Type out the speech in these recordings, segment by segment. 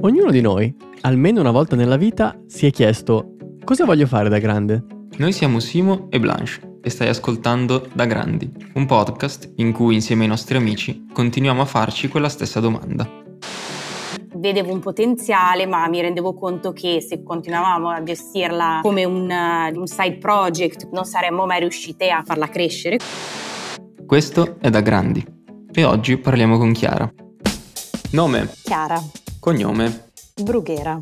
Ognuno di noi, almeno una volta nella vita, si è chiesto cosa voglio fare da grande? Noi siamo Simo e Blanche e stai ascoltando Da Grandi, un podcast in cui insieme ai nostri amici continuiamo a farci quella stessa domanda. Vedevo un potenziale, ma mi rendevo conto che se continuavamo a gestirla come un, un side project non saremmo mai riuscite a farla crescere. Questo è Da Grandi e oggi parliamo con Chiara. Nome? Chiara. Cognome? Brughera.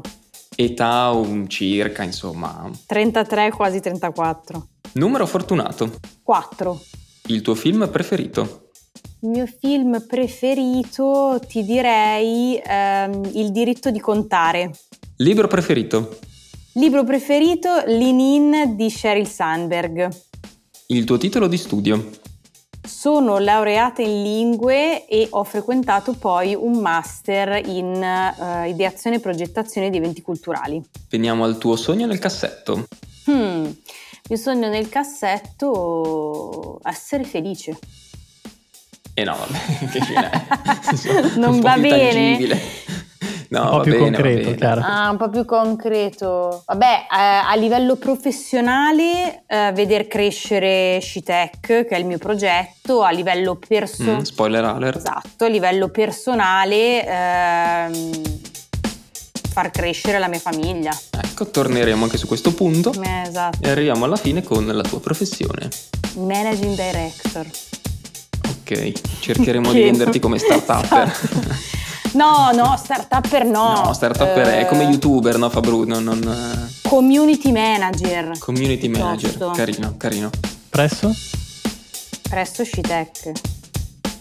Età un circa, insomma. 33, quasi 34. Numero fortunato? 4. Il tuo film preferito? Il mio film preferito ti direi ehm, Il diritto di contare. Libro preferito? Libro preferito Lean di Sheryl Sandberg. Il tuo titolo di studio? Sono laureata in lingue e ho frequentato poi un master in uh, ideazione e progettazione di eventi culturali. Veniamo al tuo sogno nel cassetto. Hmm, mio sogno nel cassetto essere felice. E eh no, vabbè, che fine è? non va bene. Tangibile. No, un po' più bene, concreto, chiaro. Ah, un po' più concreto. Vabbè, eh, a livello professionale, eh, veder crescere Shitech, che è il mio progetto, a livello personale... Mm, spoiler alert. Esatto, a livello personale... Ehm, far crescere la mia famiglia. Ecco, torneremo anche su questo punto. Eh, esatto. E arriviamo alla fine con la tua professione. Managing Director. Ok, cercheremo di venderti come start-upper. esatto. No, no, startupper no. No, startupper uh, è come youtuber, no Fabru? Non, non... Eh. Community manager. Community manager, carino, carino. Presso? Presso Shitech.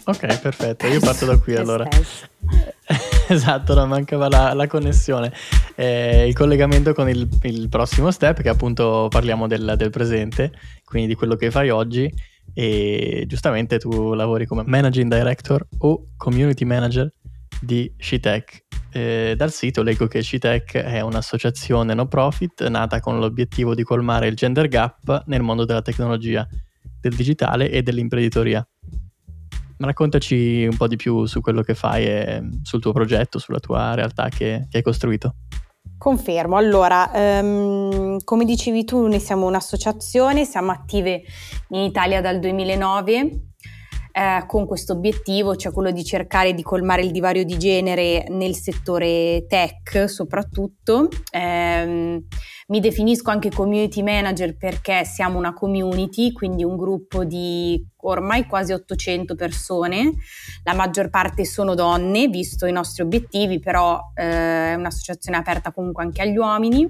Ok, perfetto, io parto da qui allora. esatto, non mancava la, la connessione. Eh, il collegamento con il, il, prossimo step, che appunto parliamo del, del presente, quindi di quello che fai oggi. E giustamente tu lavori come managing director o community manager di. Eh, dal sito leggo che Shitech è un'associazione no profit nata con l'obiettivo di colmare il gender gap nel mondo della tecnologia, del digitale e dell'imprenditoria. Raccontaci un po' di più su quello che fai e sul tuo progetto, sulla tua realtà che, che hai costruito. Confermo, allora, um, come dicevi tu, noi siamo un'associazione, siamo attive in Italia dal 2009 eh, con questo obiettivo, cioè quello di cercare di colmare il divario di genere nel settore tech soprattutto. Eh, mi definisco anche community manager perché siamo una community, quindi un gruppo di ormai quasi 800 persone, la maggior parte sono donne, visto i nostri obiettivi, però eh, è un'associazione aperta comunque anche agli uomini.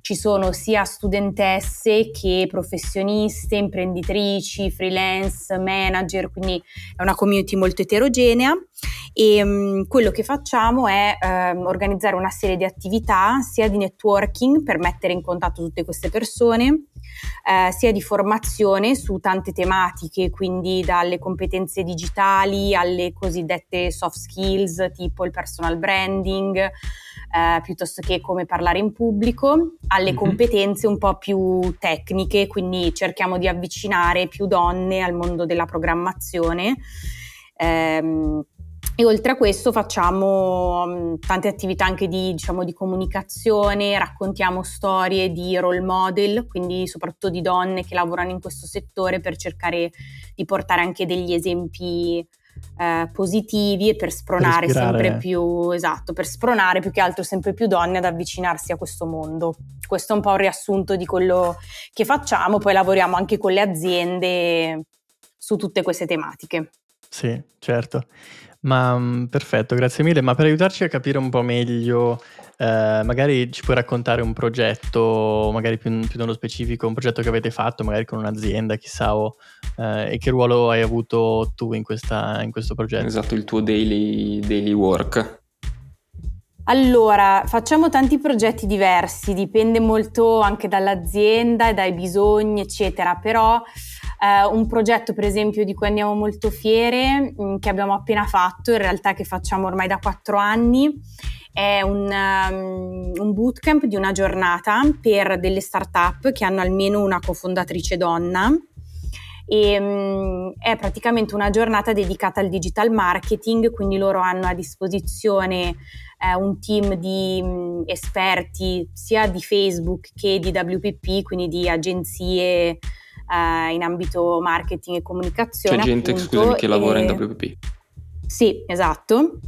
Ci sono sia studentesse che professioniste, imprenditrici, freelance, manager, quindi è una community molto eterogenea. E um, quello che facciamo è um, organizzare una serie di attività sia di networking per mettere in contatto tutte queste persone, eh, sia di formazione su tante tematiche, quindi dalle competenze digitali alle cosiddette soft skills tipo il personal branding, eh, piuttosto che come parlare in pubblico, alle mm-hmm. competenze un po' più tecniche, quindi cerchiamo di avvicinare più donne al mondo della programmazione. Ehm, e oltre a questo facciamo um, tante attività anche di, diciamo, di, comunicazione, raccontiamo storie di role model, quindi soprattutto di donne che lavorano in questo settore per cercare di portare anche degli esempi eh, positivi e per spronare per sempre più, esatto, per spronare più che altro sempre più donne ad avvicinarsi a questo mondo. Questo è un po' un riassunto di quello che facciamo, poi lavoriamo anche con le aziende su tutte queste tematiche. Sì, certo. Ma mm, perfetto, grazie mille. Ma per aiutarci a capire un po' meglio, eh, magari ci puoi raccontare un progetto, magari più, più, nello specifico, un progetto che avete fatto, magari con un'azienda, chissà, o, eh, e che ruolo hai avuto tu in, questa, in questo progetto? Esatto, il tuo daily, daily work. Allora, facciamo tanti progetti diversi, dipende molto anche dall'azienda e dai bisogni, eccetera, però eh, un progetto per esempio di cui andiamo molto fiere, mh, mm, che abbiamo appena fatto, in realtà che facciamo ormai da quattro anni, è un, um, un bootcamp di una giornata per delle start-up che hanno almeno una cofondatrice donna. E um, è praticamente una giornata dedicata al digital marketing, quindi loro hanno a disposizione eh, un team di um, esperti sia di Facebook che di WPP, quindi di agenzie eh, in ambito marketing e comunicazione. C'è gente, appunto, scusami, che lavora in WPP. Sì, esatto.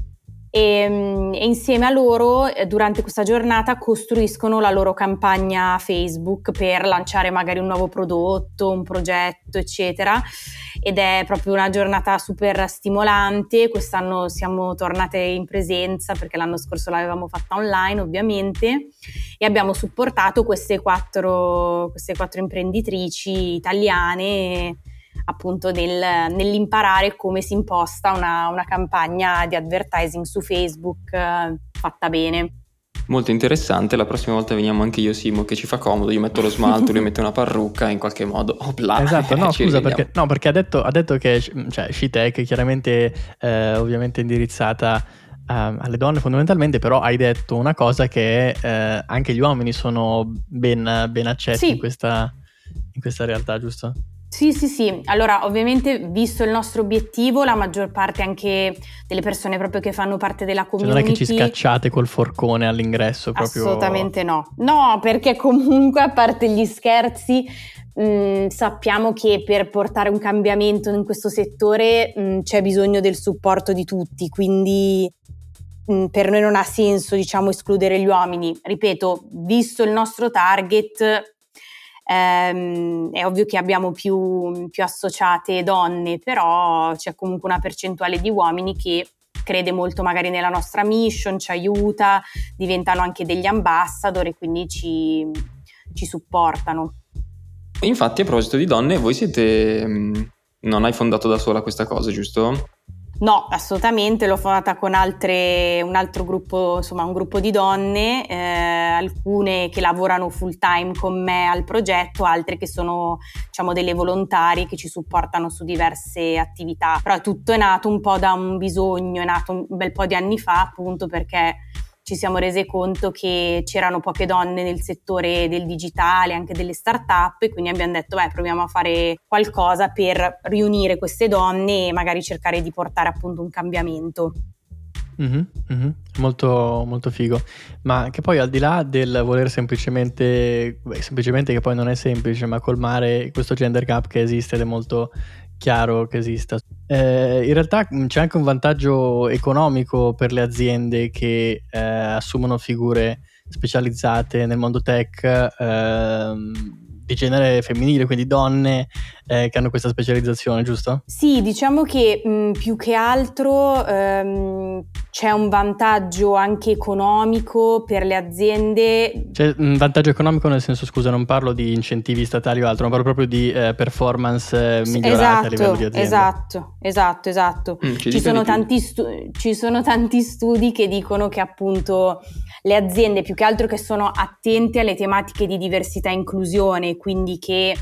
E, ehm, e, insieme a loro eh, durante questa giornata costruiscono la loro campagna Facebook per lanciare magari un nuovo prodotto, un progetto, eccetera. Ed è proprio una giornata super stimolante. Quest'anno siamo tornate in presenza perché l'anno scorso l'avevamo fatta online, ovviamente, e abbiamo supportato queste quattro, queste quattro imprenditrici italiane appunto nel, nell'imparare come si imposta una, una, campagna di advertising su Facebook eh, fatta bene. Molto interessante, la prossima volta veniamo anche io Simo che ci fa comodo, io metto lo smalto, lui mette una parrucca in qualche modo, opla, Esatto, no scusa perché, no, perché ha, detto, ha detto che cioè, Shitech è chiaramente eh, ovviamente indirizzata Uh, alle donne fondamentalmente, però hai detto una cosa che uh, anche gli uomini sono ben, ben accetti sì. in, questa, in, questa, realtà, giusto? Sì, sì, sì. Allora, ovviamente, visto il nostro obiettivo, la maggior parte anche delle persone proprio che fanno parte della community... Cioè non è che ci scacciate col forcone all'ingresso proprio... Assolutamente no. No, perché comunque, a parte gli scherzi, mm, sappiamo che per portare un cambiamento in questo settore mm, c'è bisogno del supporto di tutti, quindi mm, per noi non ha senso, diciamo, escludere gli uomini. Ripeto, visto il nostro target ehm, è ovvio che abbiamo più, più associate donne, però c'è comunque una percentuale di uomini che crede molto magari nella nostra mission, ci aiuta, diventano anche degli ambassador e quindi ci, ci supportano. Infatti a proposito di donne, voi siete... Mm, non hai fondato da sola questa cosa, giusto? No, assolutamente, l'ho fondata con altre, un altro gruppo, insomma un gruppo di donne, eh, alcune che lavorano full time con me al progetto, altre che sono diciamo delle volontarie che ci supportano su diverse attività. Però tutto è nato un po' da un bisogno, è nato un bel po' di anni fa appunto perché ci siamo rese conto che c'erano poche donne nel settore del digitale, anche delle start-up, e quindi abbiamo detto, beh, proviamo a fare qualcosa per riunire queste donne e magari cercare di portare appunto un cambiamento. Mm-hmm, mm-hmm. Molto, molto figo. Ma che poi al di là del voler semplicemente, beh, semplicemente che poi non è semplice, ma colmare questo gender gap che esiste ed è molto chiaro che esista. Eh, in realtà mm, c'è anche un vantaggio economico per le aziende che eh, assumono figure specializzate nel mondo tech. Ehm, di genere femminile, quindi donne eh, che hanno questa specializzazione, giusto? Sì, diciamo che mh, più che altro ehm, c'è un vantaggio anche economico per le aziende. C'è un vantaggio economico nel senso, scusa, non parlo di incentivi statali o altro, ma parlo proprio di eh, performance eh, migliorate esatto, a livello di azienda. Esatto, esatto, esatto. Mm, ci, sono stu- ci sono tanti studi che dicono che appunto le aziende più che altro che sono attente alle tematiche di diversità e inclusione, quindi che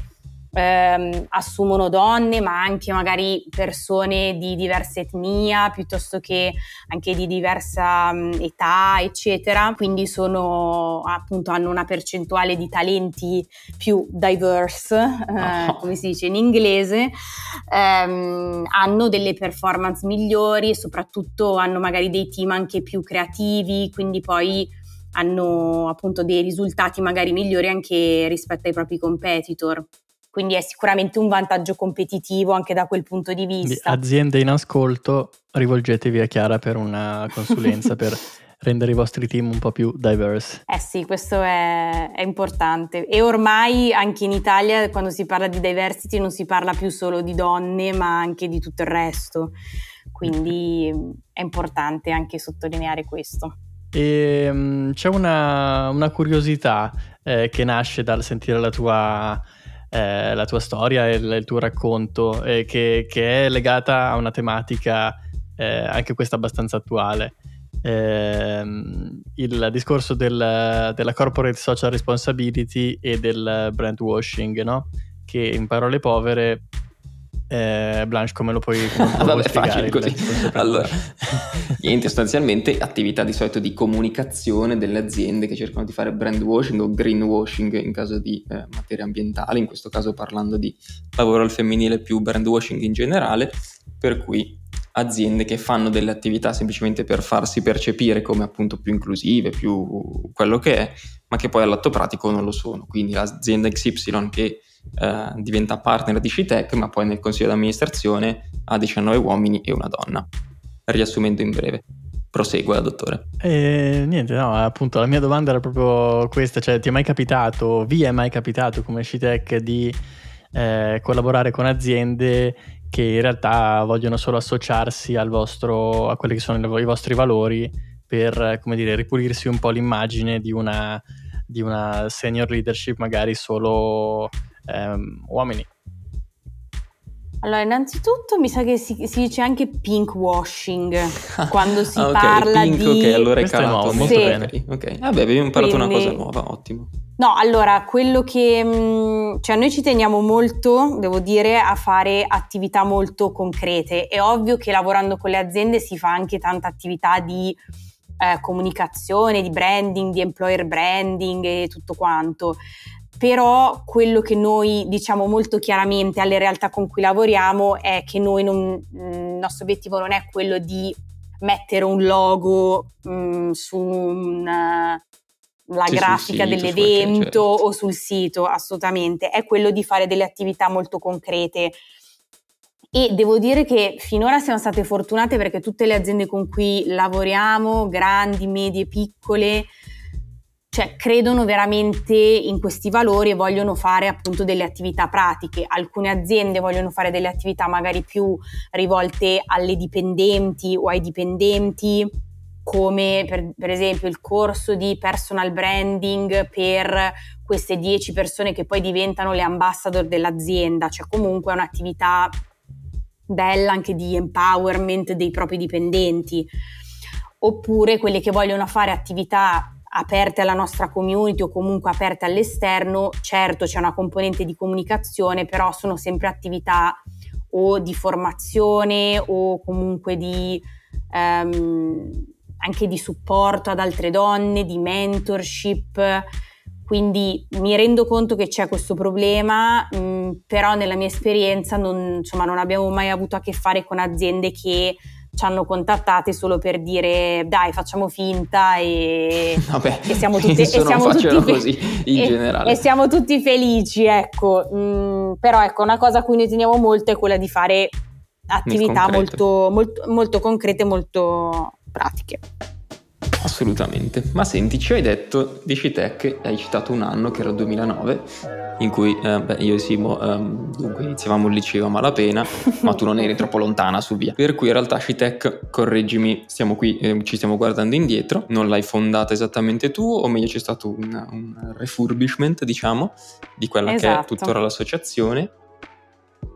ehm, assumono donne, ma anche magari persone di diversa etnia, piuttosto che anche di diversa um, età, eccetera. Quindi sono appunto hanno una percentuale di talenti più diverse, eh, oh. come si dice in inglese, ehm, hanno delle performance migliori e soprattutto hanno magari dei team anche più creativi, quindi poi hanno appunto dei risultati magari migliori anche rispetto ai propri competitor quindi è sicuramente un vantaggio competitivo anche da quel punto di vista. Aziende in ascolto, rivolgetevi a Chiara per una consulenza per rendere i vostri team un po' più diverse. Eh sì, questo è, è, importante e ormai anche in Italia quando si parla di diversity non si parla più solo di donne ma anche di tutto il resto, quindi è importante anche sottolineare questo. E, um, c'è una, una curiosità eh, che nasce dal sentire la tua eh, la tua storia e il, il tuo racconto, eh, che, che, è legata a una tematica eh, anche questa abbastanza attuale. Ehm, il discorso del, della corporate social responsibility e del brand washing, no? che in parole povere Eh, Blanche, come lo puoi, come lo Vabbè, spiegare? così. Allora, niente, sostanzialmente attività di solito di comunicazione delle aziende che cercano di fare brand washing o greenwashing in caso di eh, materie ambientali, in questo caso parlando di lavoro al femminile più brand washing in generale, per cui aziende che fanno delle attività semplicemente per farsi percepire come appunto più inclusive, più quello che è, ma che poi all'atto pratico non lo sono. Quindi l'azienda XY che eh, diventa partner di Citec, ma poi nel consiglio d'amministrazione ha 19 uomini e una donna. Riassumendo in breve. Prosegua, dottore. Eh, niente, no, appunto la mia domanda era proprio questa, cioè ti è mai capitato, vi è mai capitato come Citec di eh, collaborare con aziende che in realtà vogliono solo associarsi al vostro, a quelli che sono i vostri valori per, come dire, ripulirsi un po' l'immagine di una, di una senior leadership magari solo ehm, uomini. Allora, innanzitutto mi sa che si, si dice anche pink washing quando si ah, okay. parla pink, di... Ok, allora è nuovo, molto sì. bene. Ok, vabbè, abbiamo imparato Quindi... una cosa nuova, ottimo. No, allora, quello che... Mh, cioè noi ci teniamo molto, devo dire, a fare attività molto concrete. È ovvio che lavorando con le aziende si fa anche tanta attività di eh, comunicazione, di branding, di employer branding e tutto quanto però quello che noi diciamo molto chiaramente alle realtà con cui lavoriamo è che noi non, il nostro obiettivo non è quello di mettere un logo mh, su una, la Sì, grafica sito, dell'evento certo. o sul sito, assolutamente, è quello di fare delle attività molto concrete. E devo dire che finora siamo state fortunate perché tutte le aziende con cui lavoriamo, grandi, medie, piccole, cioè credono veramente in questi valori e vogliono fare appunto delle attività pratiche. Alcune aziende vogliono fare delle attività magari più rivolte alle dipendenti o ai dipendenti, come per, per esempio il corso di personal branding per queste 10 persone che poi diventano le ambassador dell'azienda, cioè comunque è un'attività bella anche di empowerment dei propri dipendenti. Oppure quelle che vogliono fare attività aperte alla nostra community o comunque aperte all'esterno, certo c'è una componente di comunicazione, però sono sempre attività o di formazione o comunque di ehm, anche di supporto ad altre donne, di mentorship. Quindi mi rendo conto che c'è questo problema, mh, però nella mia esperienza non, insomma, non abbiamo mai avuto a che fare con aziende che ci hanno contattate solo per dire dai facciamo finta e, Vabbè, e siamo tutti, e siamo tutti così in e, generale. e siamo tutti felici, ecco. Mm, però ecco, una cosa a cui noi teniamo molto è quella di fare attività molto, molto, molto concrete, molto pratiche. Assolutamente. Ma senti, ci hai detto di Citec, hai citato un anno che era il 2009, in cui eh, beh, io e Simo ehm, dunque iniziavamo il liceo a malapena, ma tu non eri troppo lontana su via. Per cui in realtà Citec, correggimi, stiamo qui, eh, ci stiamo guardando indietro, non l'hai fondata esattamente tu, o meglio c'è stato un, un refurbishment, diciamo, di quella che è Esatto. tuttora l'associazione.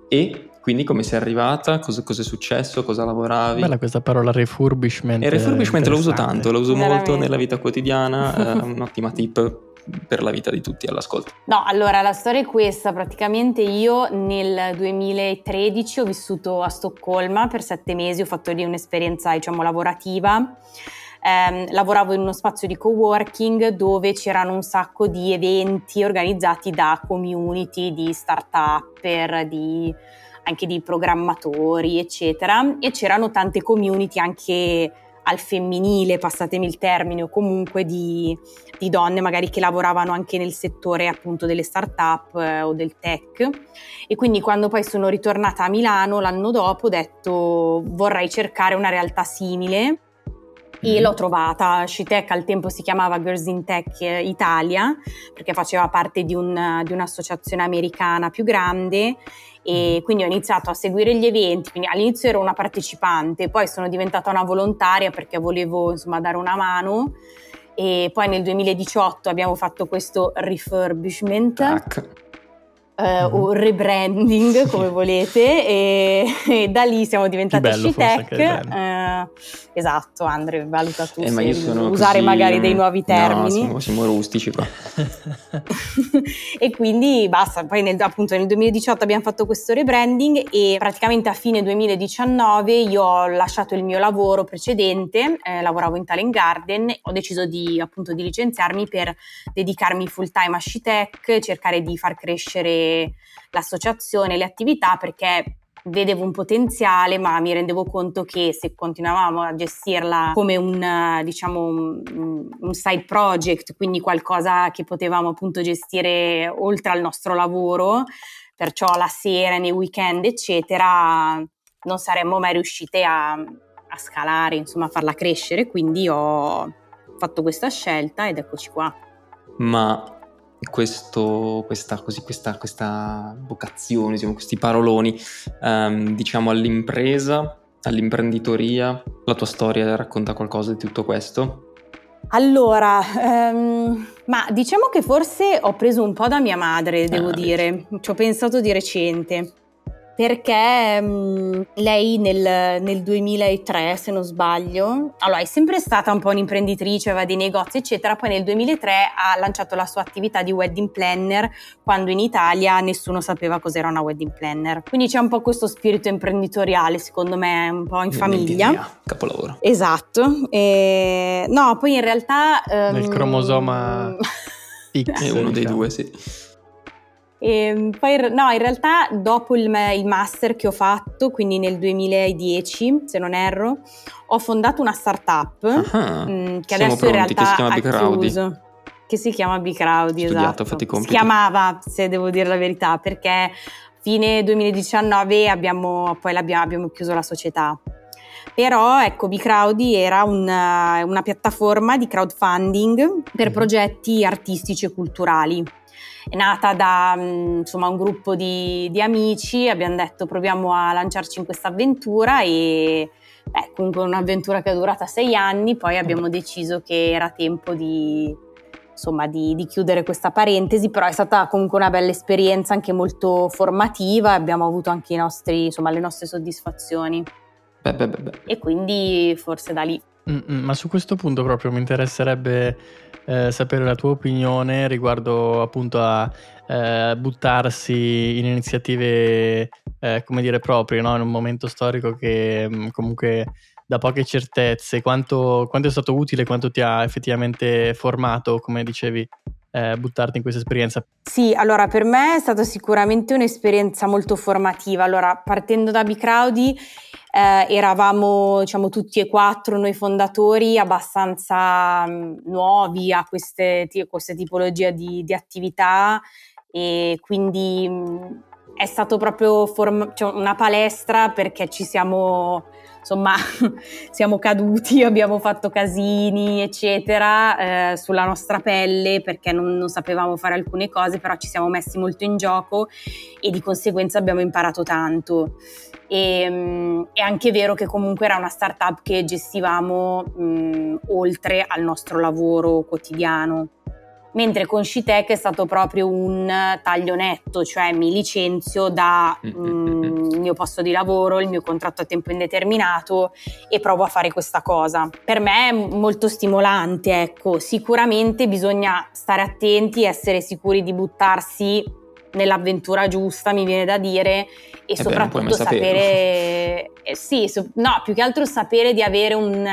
E quindi come sei arrivata? Cosa, cosa è successo? Cosa lavoravi? Bella questa parola refurbishment. E il refurbishment lo uso tanto, lo uso molto nella vita quotidiana, è un'ottima tip per la vita di tutti all'ascolto. No, allora la storia è questa, praticamente io nel 2013 ho vissuto a Stoccolma per sette mesi, ho fatto lì un'esperienza diciamo lavorativa. Ehm, lavoravo in uno spazio di coworking dove c'erano un sacco di eventi organizzati da community di start-up, di, anche di programmatori, eccetera, e c'erano tante community anche al femminile, passatemi il termine, o comunque di, di donne magari che lavoravano anche nel settore appunto delle start-up eh, o del tech. E quindi quando poi sono ritornata a Milano l'anno dopo ho detto vorrei cercare una realtà simile e Mhm. l'ho trovata. Scitec al tempo si chiamava Girls in Tech Italia perché faceva parte di, un- di un'associazione americana più grande e quindi ho iniziato a seguire gli eventi. Quindi all'inizio ero una partecipante, poi sono diventata una volontaria perché volevo insomma dare una mano. E poi nel 2018 abbiamo fatto questo refurbishment Tac. Eh, mm-hmm. o rebranding come volete e, e, da lì siamo diventati Scitech. Eh, esatto, Andre, valuta tu eh, usare così, magari dei nuovi termini. No, siamo, siamo rustici qua. e quindi basta, poi nel, appunto nel 2018 abbiamo fatto questo rebranding e praticamente a fine 2019 io ho lasciato il mio lavoro precedente, eh, lavoravo in Talent Garden, ho deciso di appunto di licenziarmi per dedicarmi full time a Scitech, cercare di far crescere l'associazione, le attività perché vedevo un potenziale, ma mi rendevo conto che se continuavamo a gestirla come un, diciamo, un, un, side project, quindi qualcosa che potevamo appunto gestire oltre al nostro lavoro, perciò la sera, nei weekend, eccetera, non saremmo mai riuscite a, a scalare, insomma, a farla crescere. Quindi ho fatto questa scelta ed eccoci qua. Ma questo, questa, così, questa, questa vocazione, diciamo, questi paroloni, um, diciamo all'impresa, all'imprenditoria. La tua storia racconta qualcosa di tutto questo? Allora, um, ma diciamo che forse ho preso un po' da mia madre, devo ah, dire, ci ho pensato di recente perché mh, mm, lei nel, nel, 2003, se non sbaglio, allora è sempre stata un po' un'imprenditrice, aveva dei negozi, eccetera, poi nel 2003 ha lanciato la sua attività di wedding planner quando in Italia nessuno sapeva cos'era una wedding planner. Quindi c'è un po' questo spirito imprenditoriale, secondo me, un po' in famiglia. Capolavoro. Esatto. E, no, poi in realtà... Um, nel cromosoma X. È uno dei due, sì. E ehm, poi, no, in realtà dopo il, il, master che ho fatto, quindi nel 2010, se non erro, ho fondato una startup mh, che adesso pronti, in realtà che si chiama Bicrowdy. Che si chiama Bicrowdy, esatto. Si chiamava, se devo dire la verità, perché fine 2019 abbiamo, poi abbiamo chiuso la società. Però ecco, Bicrowdy era una, una piattaforma di crowdfunding per mm. progetti artistici e culturali è nata da mm, insomma, un gruppo di, di, amici, abbiamo detto proviamo a lanciarci in questa avventura e beh, comunque un'avventura che è durata sei anni, poi abbiamo deciso che era tempo di, insomma, di, di, chiudere questa parentesi, però è stata comunque una bella esperienza, anche molto formativa, abbiamo avuto anche nostri, insomma, le nostre soddisfazioni. Beh, beh, beh, e quindi forse da lì. Mm-mm, ma su questo punto proprio mi interesserebbe eh, sapere la tua opinione riguardo appunto a eh, buttarsi in iniziative, eh, come dire, proprie, no? in un momento storico che mh, mm, comunque da poche certezze, quanto, quanto, è stato utile, quanto ti ha effettivamente formato, come dicevi, eh, buttarti in questa esperienza? Sì, allora per me è stata sicuramente un'esperienza molto formativa. Allora, partendo da Bicrowdy, eh, eravamo diciamo tutti e quattro noi fondatori abbastanza mh, mm, nuovi a queste, t- queste tipologie di, di, attività e quindi mh, mm, è stato proprio form- cioè una palestra perché ci siamo insomma siamo caduti, abbiamo fatto casini, eccetera, eh, sulla nostra pelle perché non, non, sapevamo fare alcune cose, però ci siamo messi molto in gioco e di conseguenza abbiamo imparato tanto. E, um, è anche vero che comunque era una startup che gestivamo um, oltre al nostro lavoro quotidiano mentre con Scitec è stato proprio un taglio netto, cioè mi licenzio dal mio posto di lavoro, il mio contratto a tempo indeterminato e provo a fare questa cosa. Per me è molto stimolante, ecco, sicuramente bisogna stare attenti, essere sicuri di buttarsi nell'avventura giusta, mi viene da dire, e eh soprattutto beh, sapere, eh, sì, so, no, più che altro sapere di avere un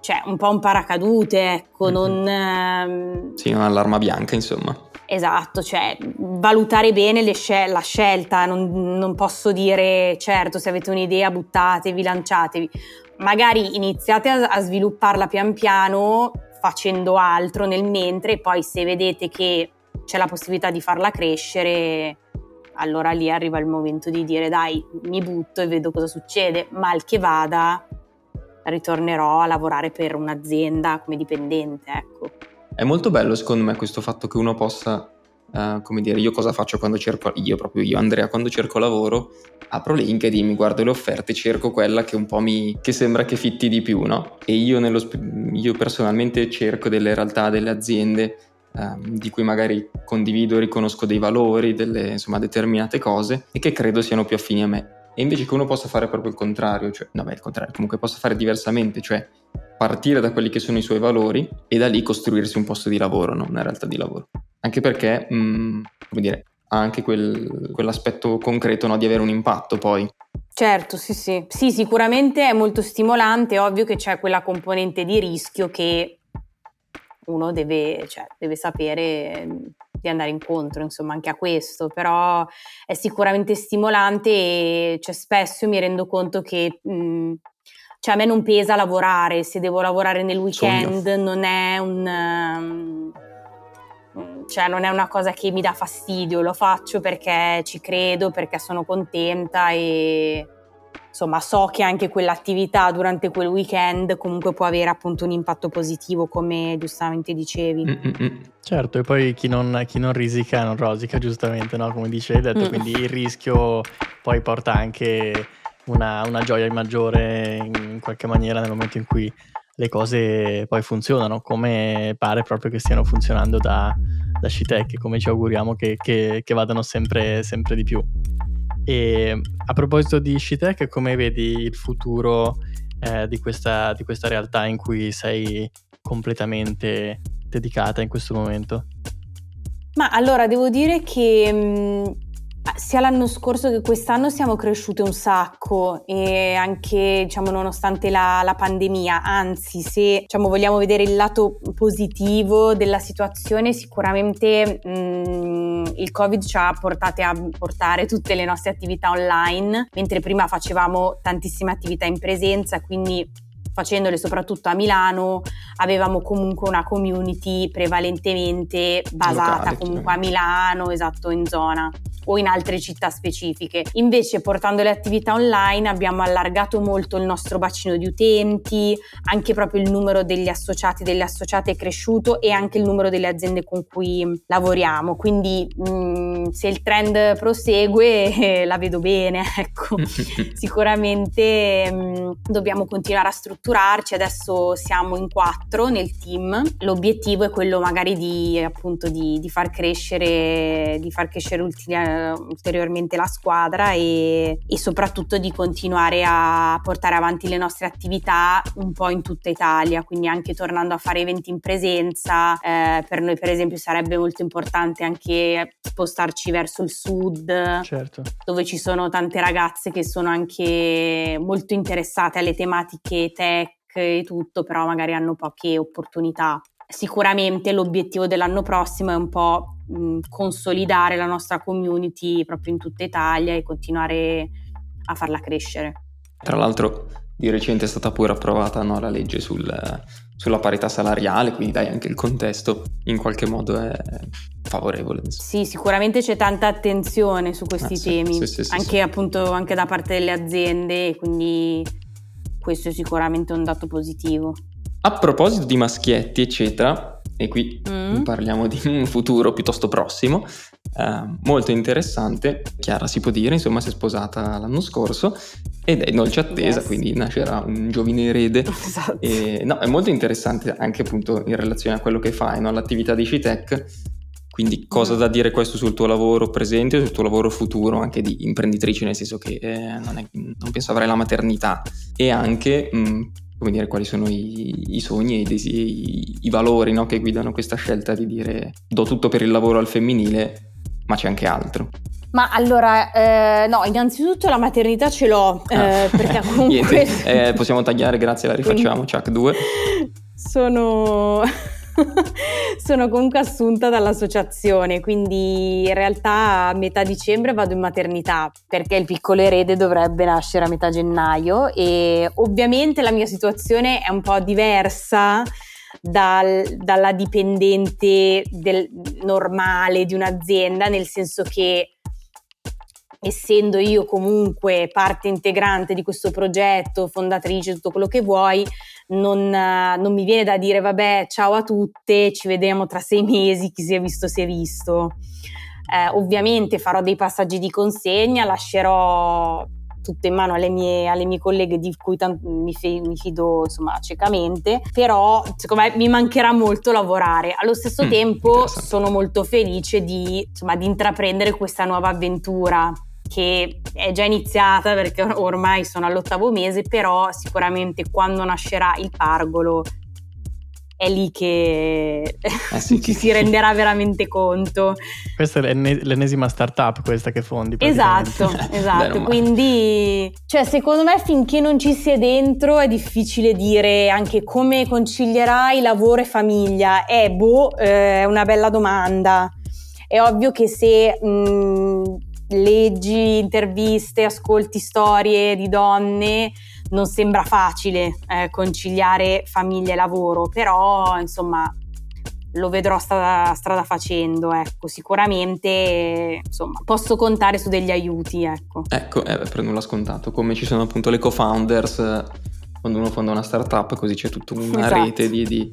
cioè un po' un paracadute, ecco, mm-hmm. non... Sì, un'allarma bianca, insomma. Esatto, cioè valutare bene scel- la scelta, non, non, posso dire certo se avete un'idea buttatevi, lanciatevi, magari iniziate a, a svilupparla pian piano facendo altro nel mentre e poi se vedete che c'è la possibilità di farla crescere, allora lì arriva il momento di dire dai mi butto e vedo cosa succede, mal che vada ritornerò a lavorare per un'azienda come dipendente, ecco. È molto bello secondo me questo fatto che uno possa, uh, come dire, io cosa faccio quando cerco, io proprio io Andrea, quando cerco lavoro, apro LinkedIn, mi guardo le offerte, cerco quella che un po' mi, che sembra che fitti di più, no? E io, nello, io personalmente cerco delle realtà, delle aziende di cui magari condivido e riconosco dei valori, delle insomma, determinate cose e che credo siano più affini a me. E invece che uno possa fare proprio il contrario, cioè, no, beh, il contrario, comunque possa fare diversamente, cioè partire da quelli che sono i suoi valori e da lì costruirsi un posto di lavoro, no? una realtà di lavoro. Anche perché, mh, mm, come dire, ha anche quel, quell'aspetto concreto no? di avere un impatto poi. Certo, sì, sì. Sì, sicuramente è molto stimolante, è ovvio che c'è quella componente di rischio che uno deve, cioè, deve sapere di andare incontro, insomma, anche a questo, però è sicuramente stimolante e cioè, spesso mi rendo conto che mh, cioè, a me non pesa lavorare, se devo lavorare nel weekend Sogno. non è un... Um, cioè non è una cosa che mi dà fastidio, lo faccio perché ci credo, perché sono contenta e insomma so che anche quell'attività durante quel weekend comunque può avere appunto un impatto positivo come giustamente dicevi. Mm-mm. Certo, e poi chi non, chi non, risica non rosica giustamente, no? come dicevi, detto, mm. quindi il rischio poi porta anche una, una gioia maggiore in qualche maniera nel momento in cui le cose poi funzionano, come pare proprio che stiano funzionando da, da Shitech, come ci auguriamo che, che, che vadano sempre, sempre, di più. E a proposito di Shitech, come vedi il futuro eh, di, questa, di questa realtà in cui sei completamente dedicata in questo momento? Ma allora devo dire che mh, sia l'anno scorso che quest'anno siamo cresciute un sacco e anche diciamo nonostante la, la pandemia, anzi se diciamo, vogliamo vedere il lato positivo della situazione sicuramente mh, mm, il covid ci ha portate a portare tutte le nostre attività online, mentre prima facevamo tantissime attività in presenza, quindi facendole soprattutto a Milano, avevamo comunque una community prevalentemente basata Locale, comunque a Milano, esatto, in zona o in altre città specifiche. Invece portando le attività online abbiamo allargato molto il nostro bacino di utenti, anche proprio il numero degli associati, delle associate è cresciuto e anche il numero delle aziende con cui lavoriamo. Quindi mh, mm, se il trend prosegue eh, la vedo bene, ecco. Sicuramente mh, mm, dobbiamo continuare a strutturarci, adesso siamo in quattro nel team. L'obiettivo è quello magari di appunto di, di far crescere di far crescere ulteriormente la squadra e, e, soprattutto di continuare a portare avanti le nostre attività un po' in tutta Italia, quindi anche tornando a fare eventi in presenza, eh, per noi per esempio sarebbe molto importante anche spostarci verso il sud, certo. dove ci sono tante ragazze che sono anche molto interessate alle tematiche tech e tutto, però magari hanno poche opportunità. Sicuramente l'obiettivo dell'anno prossimo è un po' mh, consolidare la nostra community proprio in tutta Italia e continuare a farla crescere. Tra l'altro di recente è stata pure approvata no, la legge sul, sulla parità salariale, quindi dai anche il contesto in qualche modo è favorevole. Sì, sicuramente c'è tanta attenzione su questi ah, temi, sì, sì, anche appunto anche da parte delle aziende, quindi questo è sicuramente un dato positivo. A proposito di maschietti, eccetera, e qui mm. parliamo di un futuro piuttosto prossimo, eh, molto interessante. Chiara si può dire, insomma, si è sposata l'anno scorso ed è dolce attesa, yes. quindi nascerà un giovine erede. Esatto. E, no, è molto interessante anche appunto in relazione a quello che fai, no? l'attività di Citec. Quindi cosa mm. da dire questo sul tuo lavoro presente o sul tuo lavoro futuro, anche di imprenditrice, nel senso che eh, non, è, non, penso avrai la maternità e anche mh, mm, come dire, quali sono i, i sogni e i, i, i valori no, che guidano questa scelta di dire do tutto per il lavoro al femminile, ma c'è anche altro. Ma allora, eh, no, innanzitutto la maternità ce l'ho, eh, ah. perché comunque... Niente, eh, possiamo tagliare, grazie, la rifacciamo, Chuck 2. Sono... sono comunque assunta dall'associazione, quindi in realtà a metà dicembre vado in maternità perché il piccolo erede dovrebbe nascere a metà gennaio e ovviamente la mia situazione è un po' diversa dal, dalla dipendente del, normale di un'azienda, nel senso che essendo io comunque parte integrante di questo progetto, fondatrice, tutto quello che vuoi, non, non, mi viene da dire vabbè ciao a tutte, ci vediamo tra sei mesi, chi si è visto si è visto. Eh, ovviamente farò dei passaggi di consegna, lascerò tutto in mano alle mie, alle mie colleghe di cui tant- mi, fi- mi, fido insomma ciecamente, però secondo me mi mancherà molto lavorare. Allo stesso mm, tempo sono molto felice di, insomma, di intraprendere questa nuova avventura che è già iniziata perché ormai sono all'ottavo mese, però sicuramente quando nascerà il pargolo è lì che eh sì, ci si renderà veramente conto. Questa è l'ennesima startup questa che fondi. Esatto, esatto. Quindi, cioè, secondo me finché non ci sei dentro è difficile dire anche come concilierai lavoro e famiglia. Eh, boh, eh, è una bella domanda. È ovvio che se mh, leggi interviste, ascolti storie di donne, non sembra facile eh, conciliare famiglia e lavoro, però insomma lo vedrò strada, strada facendo, ecco, sicuramente insomma, posso contare su degli aiuti, ecco. Ecco, eh, per nulla scontato, come ci sono appunto le co-founders eh, quando uno fonda una startup, così c'è tutta una esatto. rete di, di,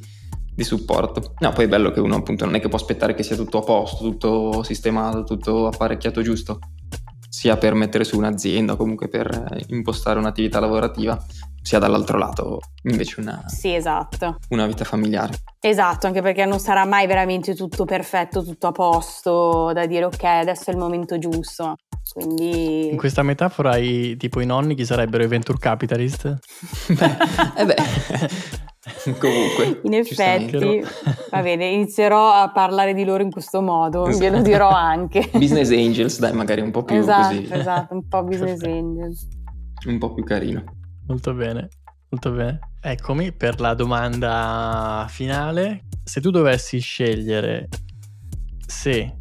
di, supporto. No, poi è bello che uno appunto non è che può aspettare che sia tutto a posto, tutto sistemato, tutto apparecchiato giusto, sia per mettere su un'azienda o comunque per eh, impostare un'attività lavorativa, sia dall'altro lato invece una, sì, esatto. una vita familiare. Esatto, anche perché non sarà mai veramente tutto perfetto, tutto a posto, da dire ok, adesso è il momento giusto. Quindi... In questa metafora, i, tipo i nonni, chi sarebbero i venture capitalist? beh, eh beh. Comunque, in effetti, va bene, inizierò a parlare di loro in questo modo, esatto. glielo dirò anche. business angels, dai, magari un po' più esatto, così. Esatto, un po' business angels. Un po' più carino. Molto bene, molto bene. Eccomi per la domanda finale. Se tu dovessi scegliere se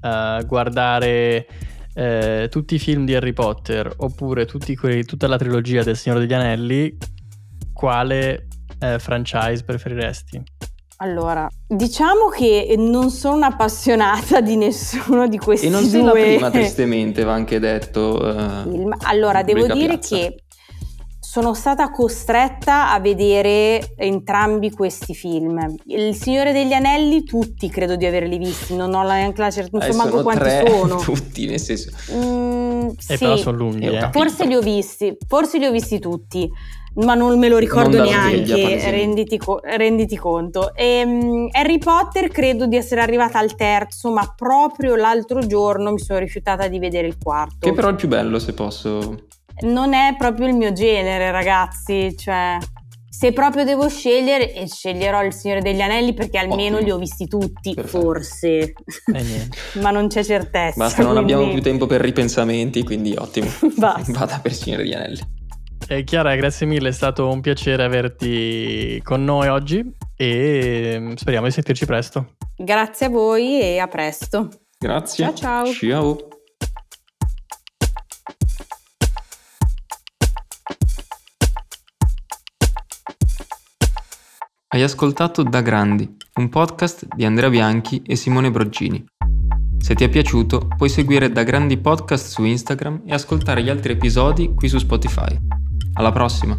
uh, guardare uh, tutti i film di Harry Potter oppure quelli, tutta la trilogia del Signore degli Anelli, quale eh, franchise preferiresti? Allora, diciamo che non sono un'appassionata di nessuno di questi due. E non sei due... la prima, tristemente, va anche detto. Uh, allora, devo dire piazza. che sono stata costretta a vedere entrambi questi film. Il Signore degli Anelli, tutti credo di averli visti, non ho neanche la certezza, non so manco quanti tre, sono. Tutti, nel senso. Mm, e sì, però sono lunghi. Eh. Forse li ho visti, forse li ho visti tutti ma non me lo ricordo neanche, renditi, co- renditi, conto. E, um, Harry Potter credo di essere arrivata al terzo, ma proprio l'altro giorno mi sono rifiutata di vedere il quarto. Che però è il più bello, se posso. Non è proprio il mio genere, ragazzi, cioè... Se proprio devo scegliere, e sceglierò il Signore degli Anelli perché almeno Ottimo. li ho visti tutti, Perfetto. forse. Eh, ma non c'è certezza. Basta, non quindi... abbiamo più tempo per ripensamenti, quindi ottimo. Vada per il Signore degli Anelli. Eh, Chiara, grazie mille, è stato un piacere averti con noi oggi e mm, speriamo di sentirci presto. Grazie a voi e a presto. Grazie. Ciao ciao. Ciao. Hai ascoltato Da Grandi, un podcast di Andrea Bianchi e Simone Broggini. Se ti è piaciuto, puoi seguire Da Grandi Podcast su Instagram e ascoltare gli altri episodi qui su Spotify. Alla prossima!